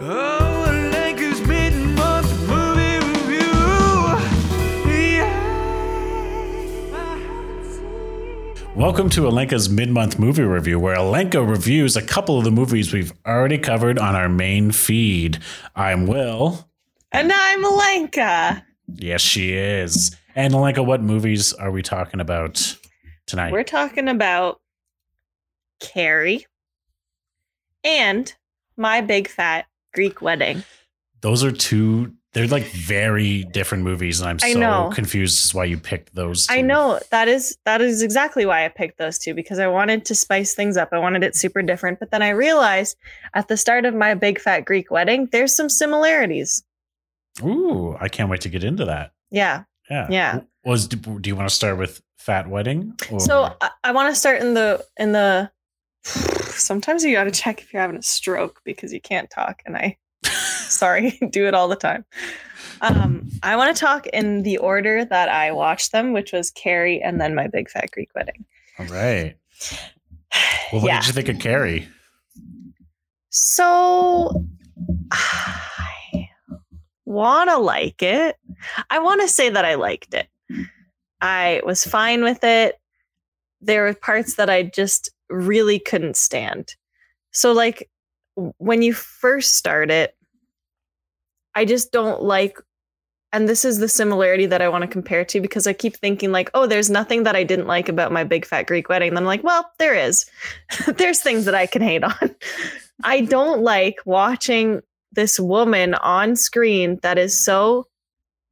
Oh, Lakers mid-month movie review. Welcome to Alenka's mid-month movie review, where Alenka reviews a couple of the movies we've already covered on our main feed. I'm Will. And I'm Alenka. Yes, she is. And Alenka, what movies are we talking about tonight? We're talking about Carrie and My Big Fat Greek Wedding. Those are two. They're like very different movies, and I'm I so know. confused as why you picked those. Two. I know that is that is exactly why I picked those two because I wanted to spice things up. I wanted it super different, but then I realized at the start of My Big Fat Greek Wedding, there's some similarities. Ooh, I can't wait to get into that. Yeah. Yeah. Yeah. Was do you want to start with Fat Wedding? Or- So I, I want to start in the in the. Sometimes you got to check if you're having a stroke because you can't talk, and I, sorry, do it all the time. Um, I want to talk in the order that I watched them, which was Carrie and then My Big Fat Greek Wedding. all right. Well, what Yeah. did you think of Carrie? So I want to like it. I want to say that I liked it. I was fine with it. There were parts that I just really couldn't stand. So, like, when you first start it, I just don't like, and this is the similarity that I want to compare to because I keep thinking, like, oh, there's nothing that I didn't like about my big fat Greek wedding. And I'm like, well, there is. there's things that I can hate on. I don't like watching this woman on screen that is so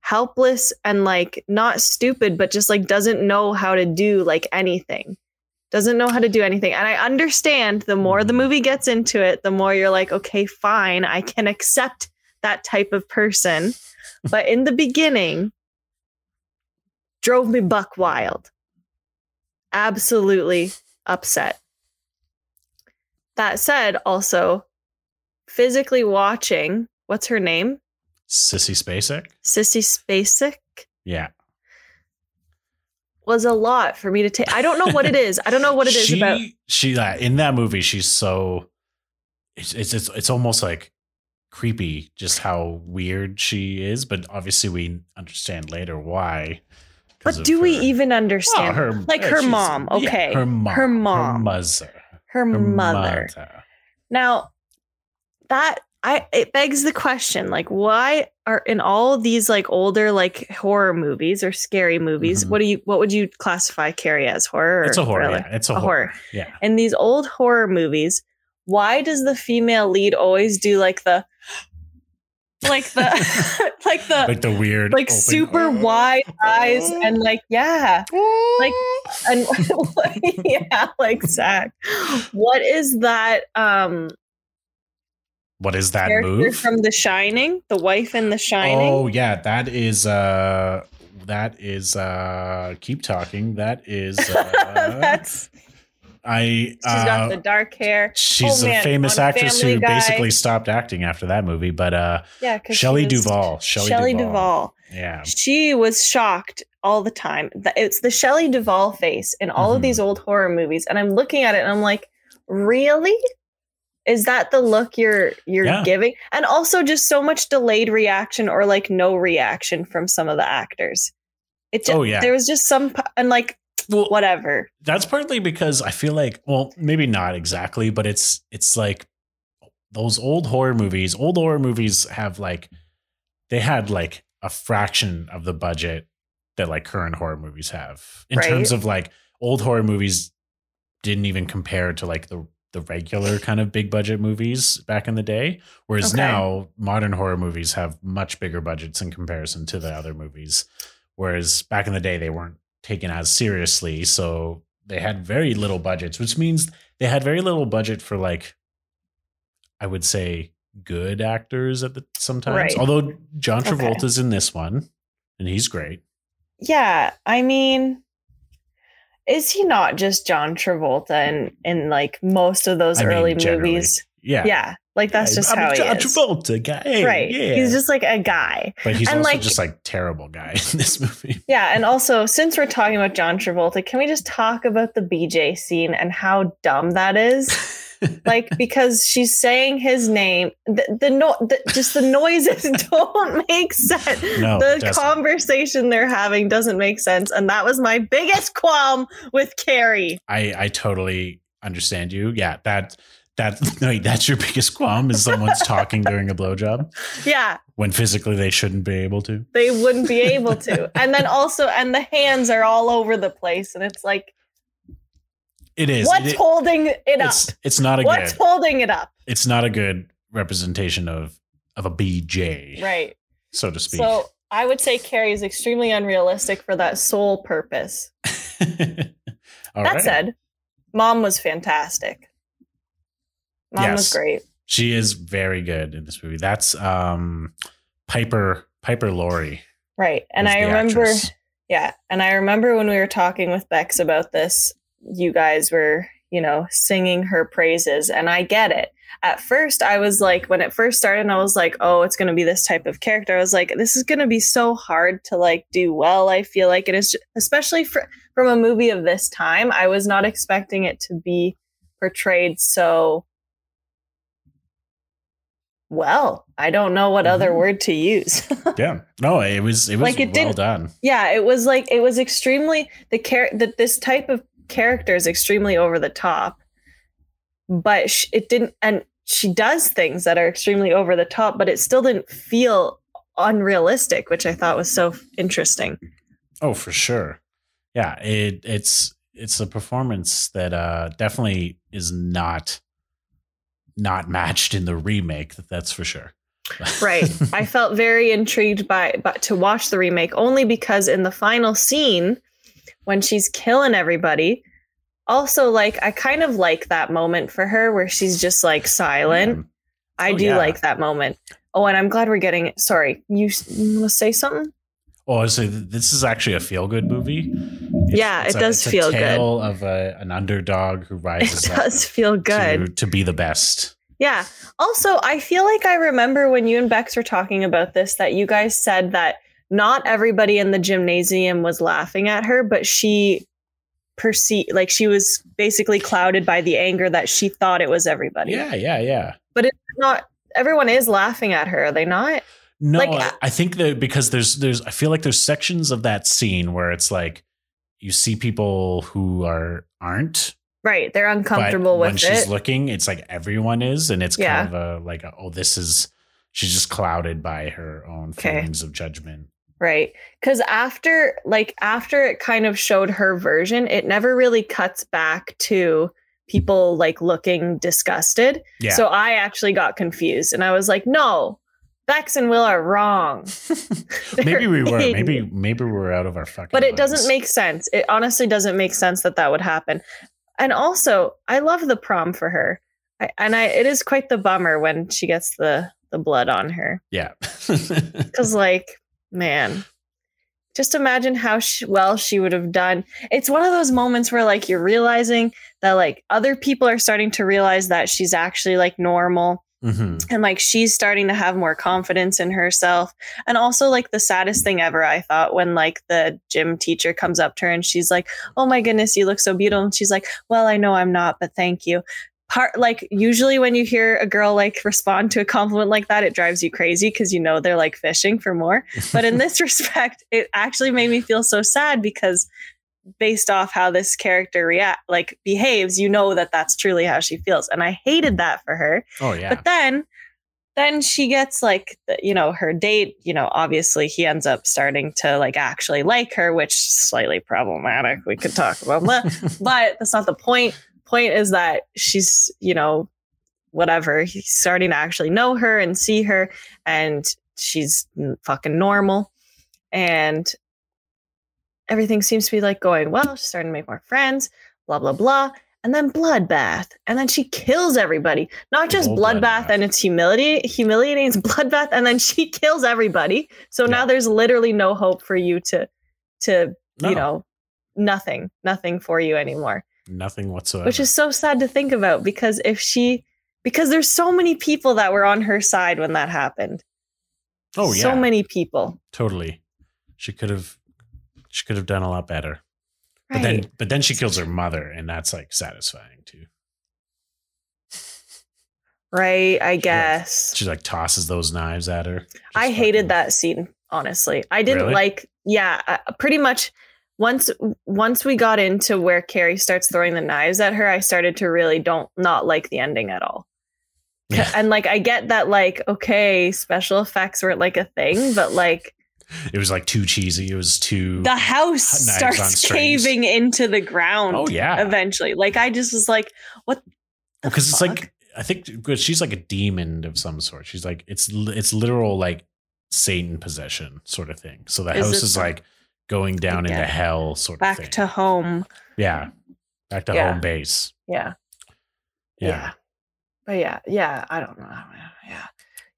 helpless and like not stupid, but just like doesn't know how to do like anything. Doesn't know how to do anything. And I understand the more the mm-hmm. movie gets into it, the more you're like, okay, fine, I can accept that type of person. but in the beginning, drove me buck wild. Absolutely upset. That said, also physically watching, what's her name? Sissy Spacek? Sissy Spacek Yeah. Was a lot for me to take. I don't know what it is. I don't know what it is she, about. She uh, in that movie, she's so it's, it's it's it's almost like creepy just how weird she is, but obviously we understand later why. But do we her- even Well, understand? her like uh, her mom, yeah, okay. her mom, Her mom. her mother, her her mother. mother. Now, that I it begs the question, like, why are in all these like older like horror movies or scary movies? Mhm. What do you what would you classify Carrie as horror? It's a horror. thriller? Yeah, it's a, A horror. horror. Yeah. in these old horror movies, why does the female lead always do like the like the like the Like the weird, like open- super wide eyes and like yeah like and yeah like Zach. What is that um What is that character move? from The Shining? The wife in The Shining? Oh yeah, that is uh that is uh keep talking. That is uh That's I she's uh got the dark hair. she's Oh, a man, famous actress who Guy. basically stopped acting after that movie, but uh Yeah, Shelley Duvall. Shelley, Shelley Duvall. Duvall. Yeah. she was shocked all the time. It's the Shelley Duvall face in all Mhm. of these old horror movies, and I'm looking at it and I'm like, really? Is that the look you're you're Yeah. giving? And also just so much delayed reaction or like no reaction from some of the actors. It just, Oh, yeah. there was just some and like Well, whatever. that's partly because I feel like, well, maybe not exactly, but it's it's like those old horror movies. Old horror movies have like they had like a fraction of the budget that like current horror movies have in Right. terms of like old horror movies didn't even compare to like the the regular kind of big budget movies back in the day whereas Okay. now modern horror movies have much bigger budgets in comparison to the other movies whereas back in the day they weren't taken as seriously so they had very little budgets which means they had very little budget for like i would say good actors at the sometimes Right. although john Okay. travolta's in this one and he's great Yeah, I mean, is he not just John Travolta in in like most of those I early generally. movies? yeah Yeah, like that's just I'm how he John is. Travolta guy right. yeah He's just like a guy. but he's and, also like- just like terrible guy in this movie Yeah, and also since we're talking about John Travolta, can we just talk about the BJ scene and how dumb that is? like because she's saying his name the, the no the, just the noises don't make sense. No, the conversation they're having doesn't make sense. And that was my biggest qualm with carrie. I I totally understand you. Yeah, that that no, that's your biggest qualm is someone's talking during a blowjob. Yeah. When physically they shouldn't be able to. they wouldn't be able to. And then also and the hands are all over the place. And it's like It is. what's It- holding it up it's not a what's good. holding it up It's not a good representation of of a BJ, right so to speak. so i would say carrie is extremely unrealistic for that sole purpose All that right. said mom was fantastic mom was great she is very good in this movie. That's um Piper Piper Laurie. right and i remember actress. Yeah. And I remember when we were talking with Bex about this, you guys were, you know, singing her praises. And I get it. At first, I was like, when it first started, I was like, oh, it's going to be this type of character. I was like, this is going to be so hard to like do well. I feel like it is, especially for, from a movie of this time. I was not expecting it to be portrayed so well. I don't know what other Mhm. word to use. Yeah. No, it was it was Like, it well didn't- done. yeah it was like it was extremely the char that this type of character is extremely over the top but sh- it didn't and she does things that are extremely over the top but it still didn't feel unrealistic which i thought was so interesting Oh, for sure. Yeah, it it's it's a performance that uh definitely is not not matched in the remake, that's for sure. right i felt very intrigued by but to watch the remake only because in the final scene when she's killing everybody also like i kind of like that moment for her where she's just like silent I Oh, do yeah. like that moment. Oh, and I'm glad we're getting it. Sorry, you, you want to say something? Oh, so th- this is actually a feel good movie. It's- Yeah, it's it does it's a feel good. tale of a, an underdog who It rises up does feel good. to, to be the best. Yeah. Also, I feel like I remember when you and Bex were talking about this that you guys said that not everybody in the gymnasium was laughing at her, but she perceived like she was basically clouded by the anger that she thought it was everybody. Yeah, yeah, yeah. But it's not everyone is laughing at her, are they not? No, Like, I- I think that because there's there's I feel like there's sections of that scene where it's like you see people who are aren't Right. They're but uncomfortable when with she's it. looking, it's like everyone is, and it's Yeah. kind of a like a, oh, this is she's just clouded by her own Okay. feelings of judgment. Right. Because after, like, after it kind of showed her version, it never really cuts back to people like looking disgusted. Yeah, So I actually got confused and I was like, no, Bex and Will are wrong. maybe we were, maybe maybe we were out of our fucking. But it doesn't make sense. It honestly doesn't make sense that that would happen. And also, I love the prom for her. I, and I, it is quite the bummer when she gets the the blood on her. yeah. Because, like, man, just imagine how she, well she would have done. It's one of those moments where, like, you're realizing that, like, other people are starting to realize that she's actually, like, normal. hmm And, like, she's starting to have more confidence in herself. And also, like, the saddest thing ever, I thought, when, like, the gym teacher comes up to her and she's like, Oh my goodness, you look so beautiful. And she's like, Well, I know I'm not, but thank you part like usually when you hear a girl like respond to a compliment like that it drives you crazy because you know they're like fishing for more. But in this respect it actually made me feel so sad because based off how this character react like behaves you know that that's truly how she feels and i hated that for her. Oh yeah. but then then she gets like the, you know her date you know obviously he ends up starting to like actually like her which is slightly problematic we could talk about that but that's not the point point is that she's you know whatever he's starting to actually know her and see her and she's fucking normal. And everything seems to be like going well she's starting to make more friends blah blah blah. And then bloodbath and then she kills everybody. Not just bloodbath, bloodbath. and it's humiliating humiliating it's bloodbath and then she kills everybody. So now there's literally no hope for you to to No, you know nothing nothing for you anymore nothing whatsoever. which is so sad to think about because if she because there's so many people that were on her side when that happened oh yeah, so many people totally. She could have, she could have done a lot better. But right then, but then she kills her mother, and that's like satisfying too. right? I guess. She like tosses those knives at her. Just I hated fucking- that scene, honestly. I didn't Really? like yeah, uh, pretty much once once we got into where Carrie starts throwing the knives at her, I started to really don't not like the ending at all. Yeah. And like I get that like okay, special effects weren't like a thing, but like It was like too cheesy. It was too. the house starts caving into the ground oh yeah, eventually. Like I just was like, what because it's like I think she's like a demon of some sort. She's like it's it's literal like Satan possession sort of thing. So the Is house is like going down into hell sort of back to home. yeah, back to Yeah. home base. Yeah. Yeah, But yeah, yeah, I don't know. Yeah.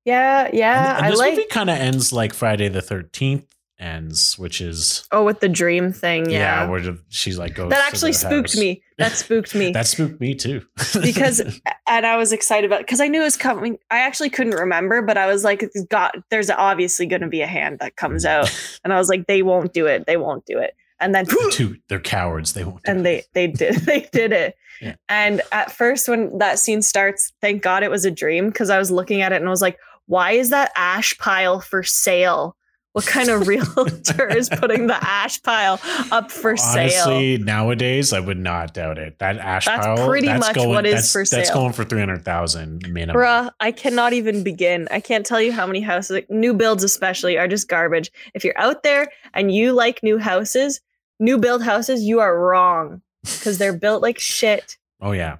Yeah, yeah. and, and I this like movie kind of ends like Friday the Thirteenth ends, which is Oh, with the dream thing, yeah, yeah. where she's like goes. that actually spooked house. me. That spooked me. That spooked me too. because and I was excited about because I knew it was coming. I actually couldn't remember, but I was like, it's there's obviously gonna be a hand that comes out. And I was like, they won't do it. They won't do it. And then Two, they're cowards. They won't. do and it. they they did they did it. Yeah. And at first when that scene starts, thank God it was a dream because I was looking at it and I was like, why is that ash pile for sale? What kind of realtor is putting the ash pile up for sale? Honestly, nowadays I would not doubt it. That ash That's pile, pretty that's much going, what is for sale. That's going for three hundred thousand minimum. Bruh, I cannot even begin. I can't tell you how many houses, like, new builds especially, are just garbage. If you're out there and you like new houses, new build houses, you are wrong because they're built like shit Oh yeah,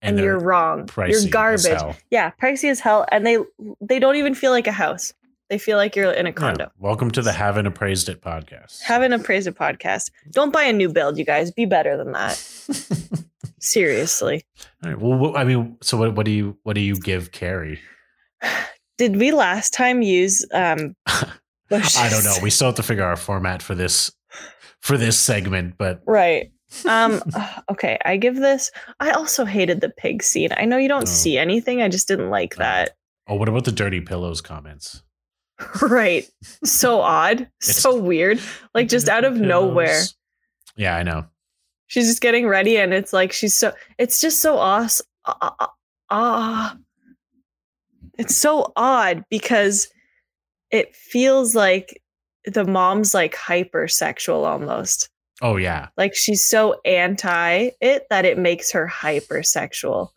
and, they're you're wrong. You're garbage. Yeah, pricey as hell, and they they don't even feel like a house. They feel like you're in a Yeah. condo. Welcome to the Haven't Appraised It podcast. Haven't appraised It podcast. Don't buy a new build, you guys. Be better than that. Seriously. All right. Well, I mean, so what? What do you? What do you give Carrie? Did we last time use um? I don't know. We still have to figure out our format for this for this segment, but Right. Um okay, I give this I also hated the pig scene. I know you don't Oh. see anything. I just didn't like Oh. that. oh, what about the dirty pillows comments? right. So odd. so weird. Like just out of nowhere. Yeah, I know. She's just getting ready and it's like she's so it's just so awesome. Ah, ah. it's so odd because it feels like the mom's like hypersexual almost. Oh yeah, like she's so anti it that it makes her hypersexual.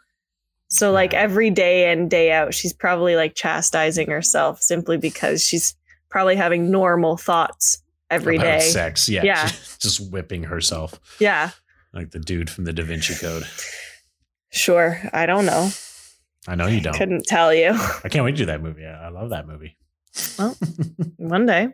So like every day in day out she's probably like chastising herself simply because she's probably having normal thoughts every about day. sex. Yeah, Yeah. just whipping herself Yeah, like the dude from the Da Vinci Code. sure. I don't know. I know you don't. Couldn't tell you. I can't wait to do that movie. I I love that movie. Well, One day.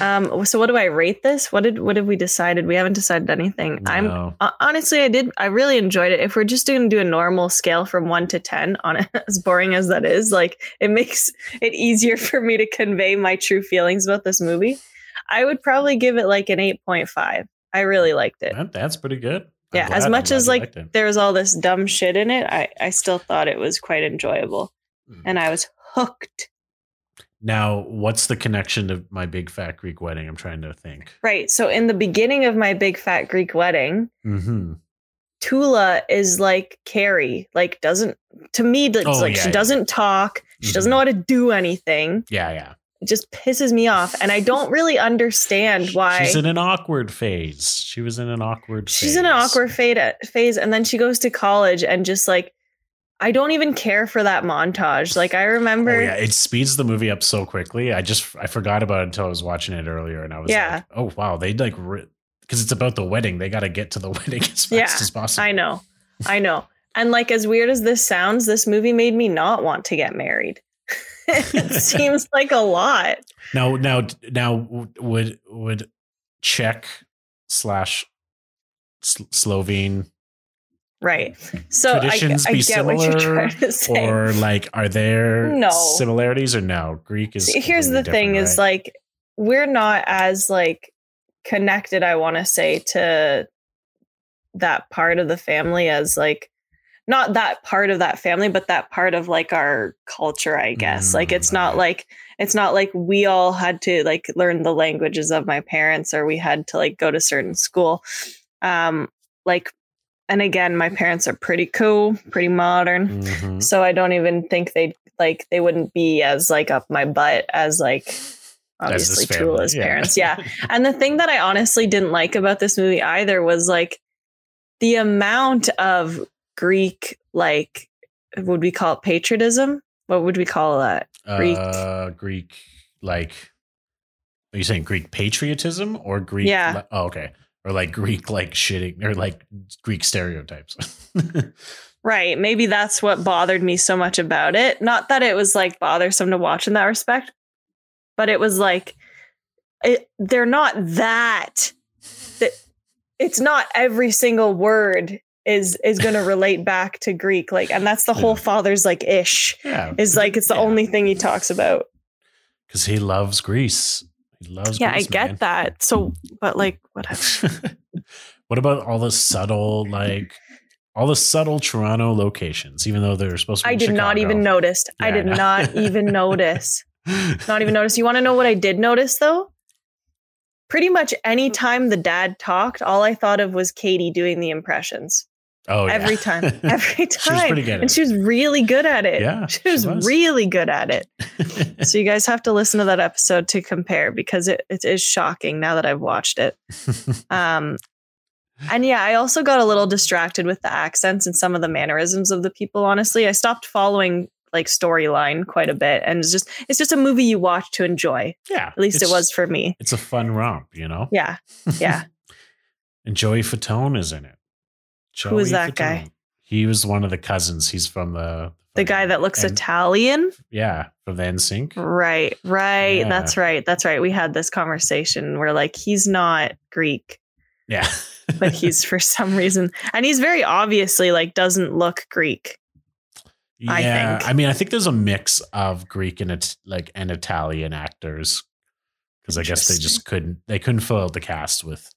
Um so what do I rate this? What did what did we decided? We haven't decided anything. I'm Uh, honestly, I did. I really enjoyed it. If we're just going to do a normal scale from one to ten, on it, as boring as that is, like it makes it easier for me to convey my true feelings about this movie. I would probably give it like an eight point five. I really liked it. That- that's pretty good. I'm Yeah, glad- as much as like there was all this dumb shit in it, I I still thought it was quite enjoyable, Mm. and I was hooked. Now, what's the connection to my big fat Greek wedding? I'm trying to think. Right. So in the beginning of my big fat Greek wedding, Mm-hmm. Tula is like Carrie, like doesn't to me it's Oh, like yeah, she yeah. doesn't talk, she doesn't Mhm. know how to do anything. Yeah, yeah. It just pisses me off and I don't really understand why She's in an awkward phase. She was in an awkward. she's in an awkward phase and then she goes to college and just like I don't even care for that montage. Like I remember Oh yeah, it speeds the movie up so quickly. I just I forgot about it until I was watching it earlier, and I was Yeah. like, "Oh wow, they like because it's about the wedding. They got to get to the wedding as fast Yeah, as possible." I know. I know. And like as weird as this sounds, this movie made me not want to get married. it seems like a lot. Now, now, now, would would Czech slash Slovene Right. So I, traditions I be get what you're similar, trying to say. or like are there No. similarities, or no? Greek is. Here's the thing different, is like we're not as like connected i want to say to that part of the family as like not that part of that family but that part of like our culture i guess like it's Mm, not like it's not like we all had to like learn the languages of my parents or we had to like go to certain school um like and again, my parents are pretty cool, pretty modern. Mhm. So I don't even think they'd like they wouldn't be as like up my butt as like obviously family, Tula's parents. Yeah. And the thing that I honestly didn't like about this movie either was like the amount of Greek like would we call it patriotism? What would we call that? Greek. Uh, Greek, like, are you saying Greek patriotism or Greek? Yeah. li- oh, okay. Or like Greek, like shitting, or like Greek stereotypes. Right. Maybe that's what bothered me so much about it. Not that it was like bothersome to watch in that respect, but it was like it, they're not that that it's not every single word is is going to relate back to Greek like and that's the whole father's like ish yeah. is like it's the Yeah. only thing he talks about. Because he loves Greece. He loves Yeah, I Greece, get man. that. So but like whatever. what about all the subtle, like, all the subtle Toronto locations, even though they're supposed to be I did not even notice. I did know. not even notice. not even notice. You want to know what I did notice though? Pretty much any time the dad talked, all I thought of was Katie doing the impressions. Oh, yeah. Every time. Every She was time. pretty good at and she was really good at it. Yeah, She she was, was. really good at it. it. So you guys have to listen to that episode to compare because it, it is shocking now that I've watched it. Um and yeah, I also got a little distracted with the accents and some of the mannerisms of the people, honestly. I stopped following like storyline quite a bit and it's just it's just a movie you watch to enjoy. yeah. At least it was for me. It's a fun romp, you know? Yeah. Yeah. and Joey Fatone is in it. Who is Joey that guy? He was one of the cousins. He's from the The guy that looks and- Italian. Yeah, from the NSYNC. Right. Right. Yeah. That's right. That's right. We had this conversation where like he's not Greek, Yeah. but he's for some reason and he's very obviously like doesn't look Greek. I yeah. think. I mean, I think there's a mix of Greek and it like and Italian actors because I guess they just couldn't they couldn't fill out the cast with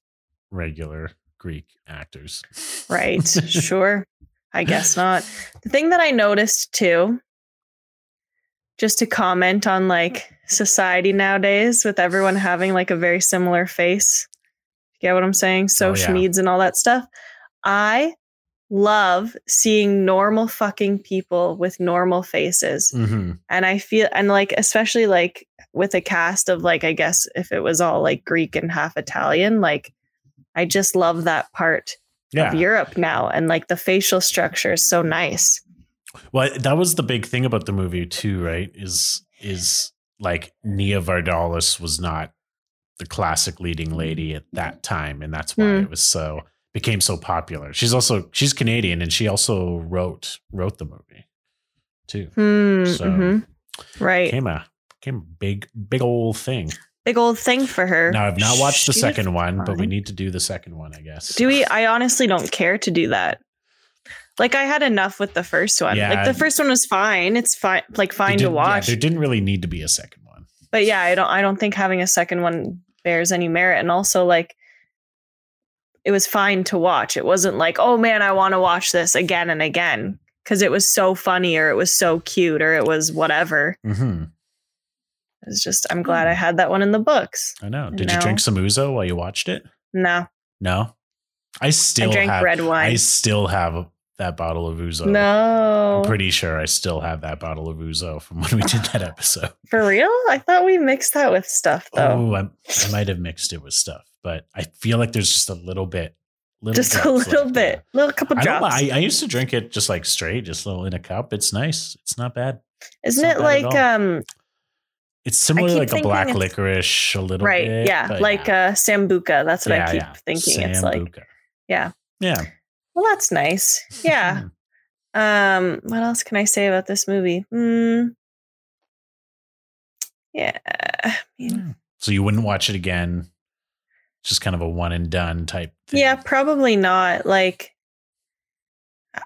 regular Greek actors. Right. sure. I guess not. The thing that I noticed too, just to comment on like society nowadays with everyone having like a very similar face. You get what I'm saying? Social Oh, yeah. needs and all that stuff. I love seeing normal fucking people with normal faces. hmm And I feel, and like, especially like with a cast of like, I guess if it was all like Greek and half Italian, like, I just love that part Yeah. of Europe now. And like the facial structure is so nice. Well, that was the big thing about the movie too, right? Is is like Nia Vardalos was not the classic leading lady at that time, and that's why Hmm. it was so became so popular. She's also she's Canadian, and she also wrote wrote the movie too. Hmm. So mhm. Right. came a came a big big old thing. Big old thing for her. Now I've not watched the She's second one, but we need to do the second one, I guess. Do we? I honestly don't care to do that. Like I had enough with the first one. Yeah. Like the first one was fine. It's fine, like fine to didn't- yeah, watch. there didn't really need to be a second one. but yeah, I don't. I don't think having a second one bears any merit. And also, like, it was fine to watch. It wasn't like, oh man, I want to watch this again and again because it was so funny or it was so cute or it was whatever. hmm It was just. I'm glad I had that one in the books. I know. Did you drink some ouzo while you watched it? No, No. I still I drank have red wine. I still have that bottle of ouzo. no, I'm pretty sure I still have that bottle of ouzo from when we did that episode. for real. I thought we mixed that with stuff though. Oh, I, I might have mixed it with stuff, but I feel like there's just a little bit, little just a little bit, little couple yeah. I drops. I, I used to drink it just like straight, just a little in a cup. It's nice. It's not bad. Isn't not it bad like um It's similar like a black licorice, a little right? bit. yeah, like a sambuca. That's what I keep thinking. It's like Yeah. yeah, well, that's nice. Yeah. Um, what else can I say about this movie? Hmm. Yeah. I mean, Hmm. So you wouldn't watch it again? Just kind of a one and done type. Thing. yeah, probably not. Like,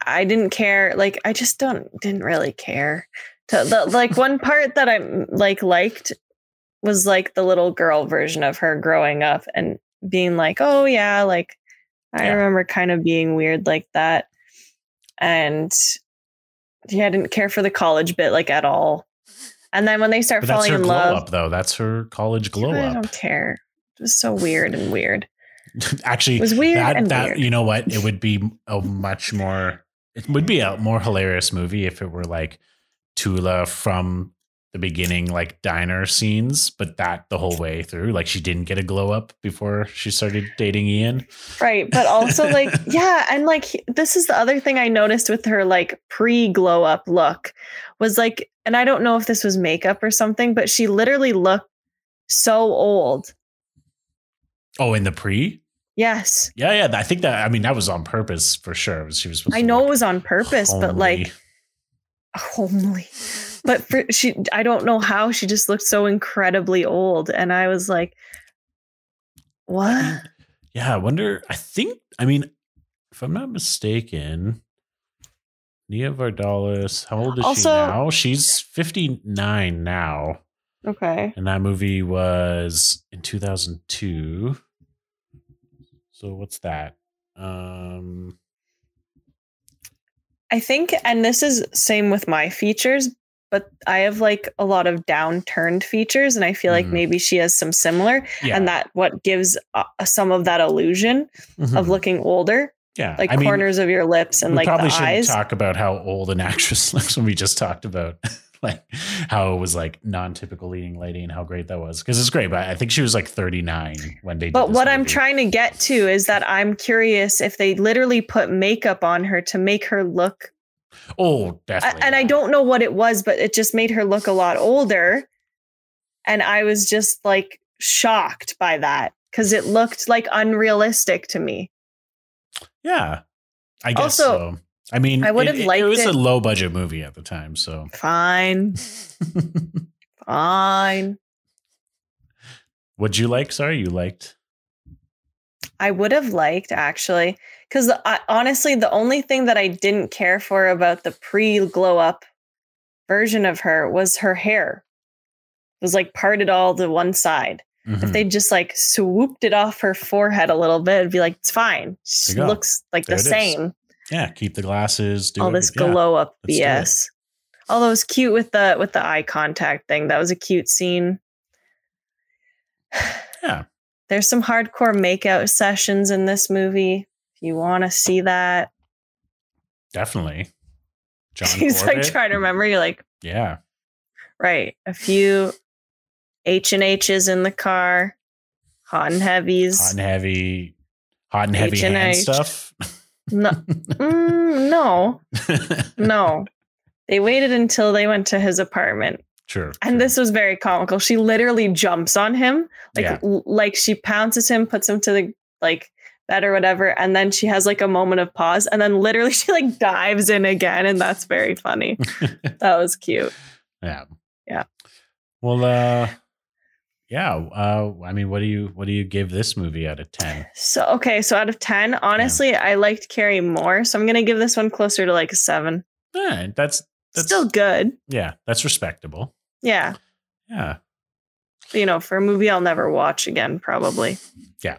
I didn't care. Like, I just don't didn't really care. To the like one part that I like liked was like the little girl version of her growing up and being like, oh yeah, like I Yeah. remember kind of being weird like that. And yeah, I didn't care for the college bit like at all. And then when they start But that's falling her in glow love, up, though. That's her college glow I up. don't care. It was so weird and weird. Actually, It was weird that, and that weird. you know what? It would be a much more. It would be a more hilarious movie if it were like Tula from the beginning, like diner scenes, but that the whole way through. Like she didn't get a glow up before she started dating Ian. Right. But also, like, yeah. And like, this is the other thing I noticed with her, like, pre glow up look was like, and I don't know if this was makeup or something, but she literally looked so old. Oh, in the pre. Yes. Yeah, yeah. I think that. I mean, that was on purpose for sure. She was. I know it was on purpose, but like, homely. But for she, I don't know how she just looked so incredibly old. And I was like, what? Yeah, I wonder. I think. I mean, if I'm not mistaken, Nia Vardalos. How old is Also- she now? She's 59 now, Okay. and that movie was in 2002. So what's that? Um, I think, and this is same with my features, but I have like a lot of downturned features, and I feel like Mhm. maybe she has some similar, yeah, and that what gives uh, some of that illusion Mhm. of looking older, yeah, like I mean, corners of your lips and like probably the shouldn't eyes. talk about how old an actress looks when we just talked about like how it was like non-typical leading lady and how great that was because it's great but i think she was like 39 when they But what I'm trying to get to is that I'm curious if they literally put makeup on her to make her look oh I- definitely and I don't know what it was, but it just made her look a lot older. And I was just like shocked by that because it looked like unrealistic to me. yeah i guess Also, so i mean I would it- have it, liked it was a low budget movie at the time so Fine, fine. what'd you like sorry you liked I would have liked actually because honestly, the only thing that I didn't care for about the pre glow up version of her was her hair. It was like parted all to one side. Mhm. If they just like swooped it off her forehead a little bit, it'd be like, it's fine. She There you go. looks like There the it is. Yeah keep the glasses all this glow up. BS. Although it was cute with the with the eye contact thing. That was a cute scene. Yeah. There's some hardcore makeout sessions in this movie. If you want to see that. definitely john He's like trying to remember. You're like, yeah right. A few H and H's in the car. Hot and heavies. hot and heavy hot and heavy hand H&H. stuff no, mm, no, no. They waited until they went to his apartment. Sure. And true. this was very comical. She literally jumps on him, like Yeah. l- like she pounces him, puts him to the like bed or whatever, and then she has like a moment of pause, and then literally she like dives in again, and that's very funny. that was cute. yeah. Yeah. Well, uh, yeah. Uh, I mean, what do you what do you give this movie out of ten? So okay, so out of ten, honestly, I liked Carrie more, so I'm gonna give this one closer to like a seven. Eh, that's that's Still good, yeah, that's respectable. yeah. Yeah, You know, for a movie I'll never watch again, probably, yeah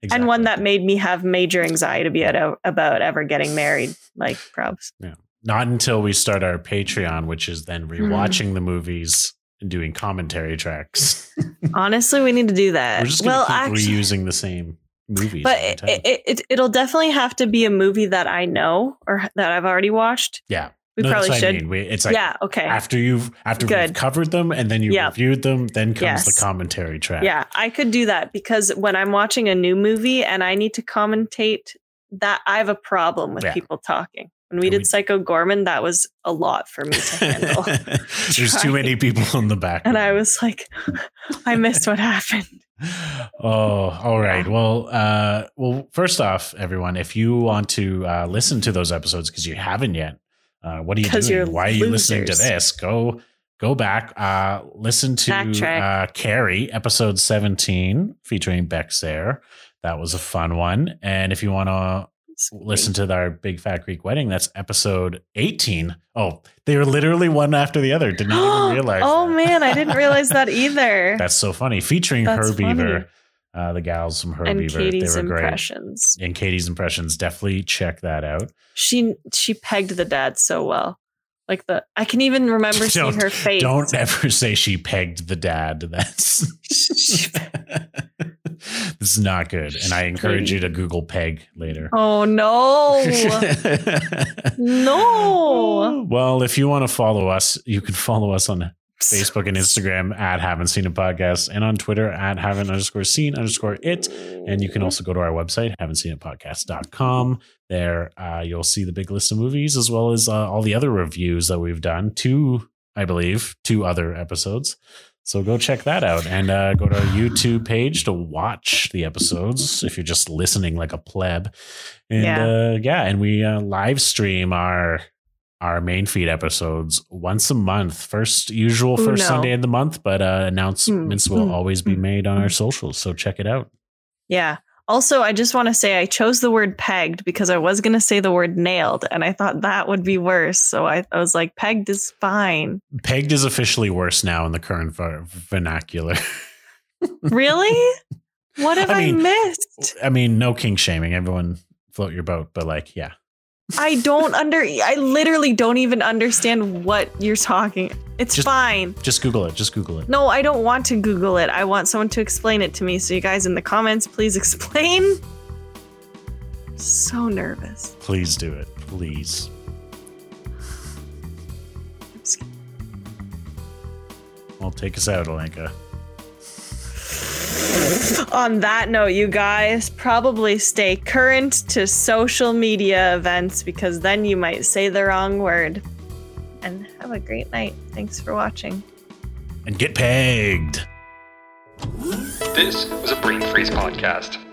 exactly. and one that made me have major anxiety about about ever getting married. Like, probs. Yeah. Not until we start our Patreon, which is then Mm-hmm. rewatching the movies doing commentary tracks. Honestly, we need to do that. We're just gonna well, keep actually, reusing the same movies. but it, it, it, it'll definitely have to be a movie that I know or that I've already watched. yeah, We No, probably what I should. mean. We- it's like yeah. Okay. after you've after Good. we've covered them and then you Yeah. reviewed them, then comes Yes. the commentary track. Yeah, I could do that because when I'm watching a new movie and I need to commentate that, I have a problem with Yeah. people talking. When we did Psycho Goreman, that was a lot for me to handle. There's too many people in the back. and I was like, I missed what happened. Oh, all right. Well, uh, well, first off, everyone, if you want to uh, listen to those episodes because you haven't yet, uh, what are you doing? Why are you listening to this? Go, go back. Uh, listen to uh, Carrie, episode seventeen, featuring Beck Sayre. That was a fun one. And if you want to listen to our Big Fat Greek Wedding, that's episode eighteen. Oh, they were literally one after the other. Did not even realize. oh that. man, I didn't realize that either. That's so funny. Featuring That's Her Beaver, uh, the gals from Her and Beaver. Katie's they were impressions. great. And Katie's impressions. Definitely check that out. She she pegged the dad so well. Like the I can even remember seeing her face. Don't ever say she pegged the dad. That's this is not good. And I encourage you to Google Peg later. Oh no. no. Well, if you want to follow us, you can follow us on Facebook and Instagram at haven't seen a podcast and on Twitter at haven't underscore seen underscore it. And you can also go to our website, haven't seen it podcast.com. There uh, you'll see the big list of movies as well as uh, all the other reviews that we've done. Two, I believe, two other episodes. So go check that out and uh, go to our YouTube page to watch the episodes if you're just listening like a pleb. And Yeah. uh, yeah, and we uh, live stream our our main feed episodes once a month. First usual first no. Sunday of the month, but uh, announcements Mm, will mm, always be mm, made on our mm. socials. So check it out. Yeah. Also, I just want to say I chose the word pegged because I was going to say the word nailed and I thought that would be worse. So I, I was like, pegged is fine. Pegged is officially worse now in the current ver- vernacular. Really? what have I I, missed? I mean, no king shaming. Everyone float your boat, but like, yeah. I don't under, I literally don't even understand what you're talking. It's Just- fine. Just Google it. Just Google it. No, I don't want to Google it. I want someone to explain it to me. So, you guys in the comments, please explain. So nervous. Please do it. Please. I'm. Well, take us out, Alenka. On that note, you guys probably stay current to social media events because then you might say the wrong word. And have a great night. Thanks for watching. And get pegged. This was a Brain Freeze podcast.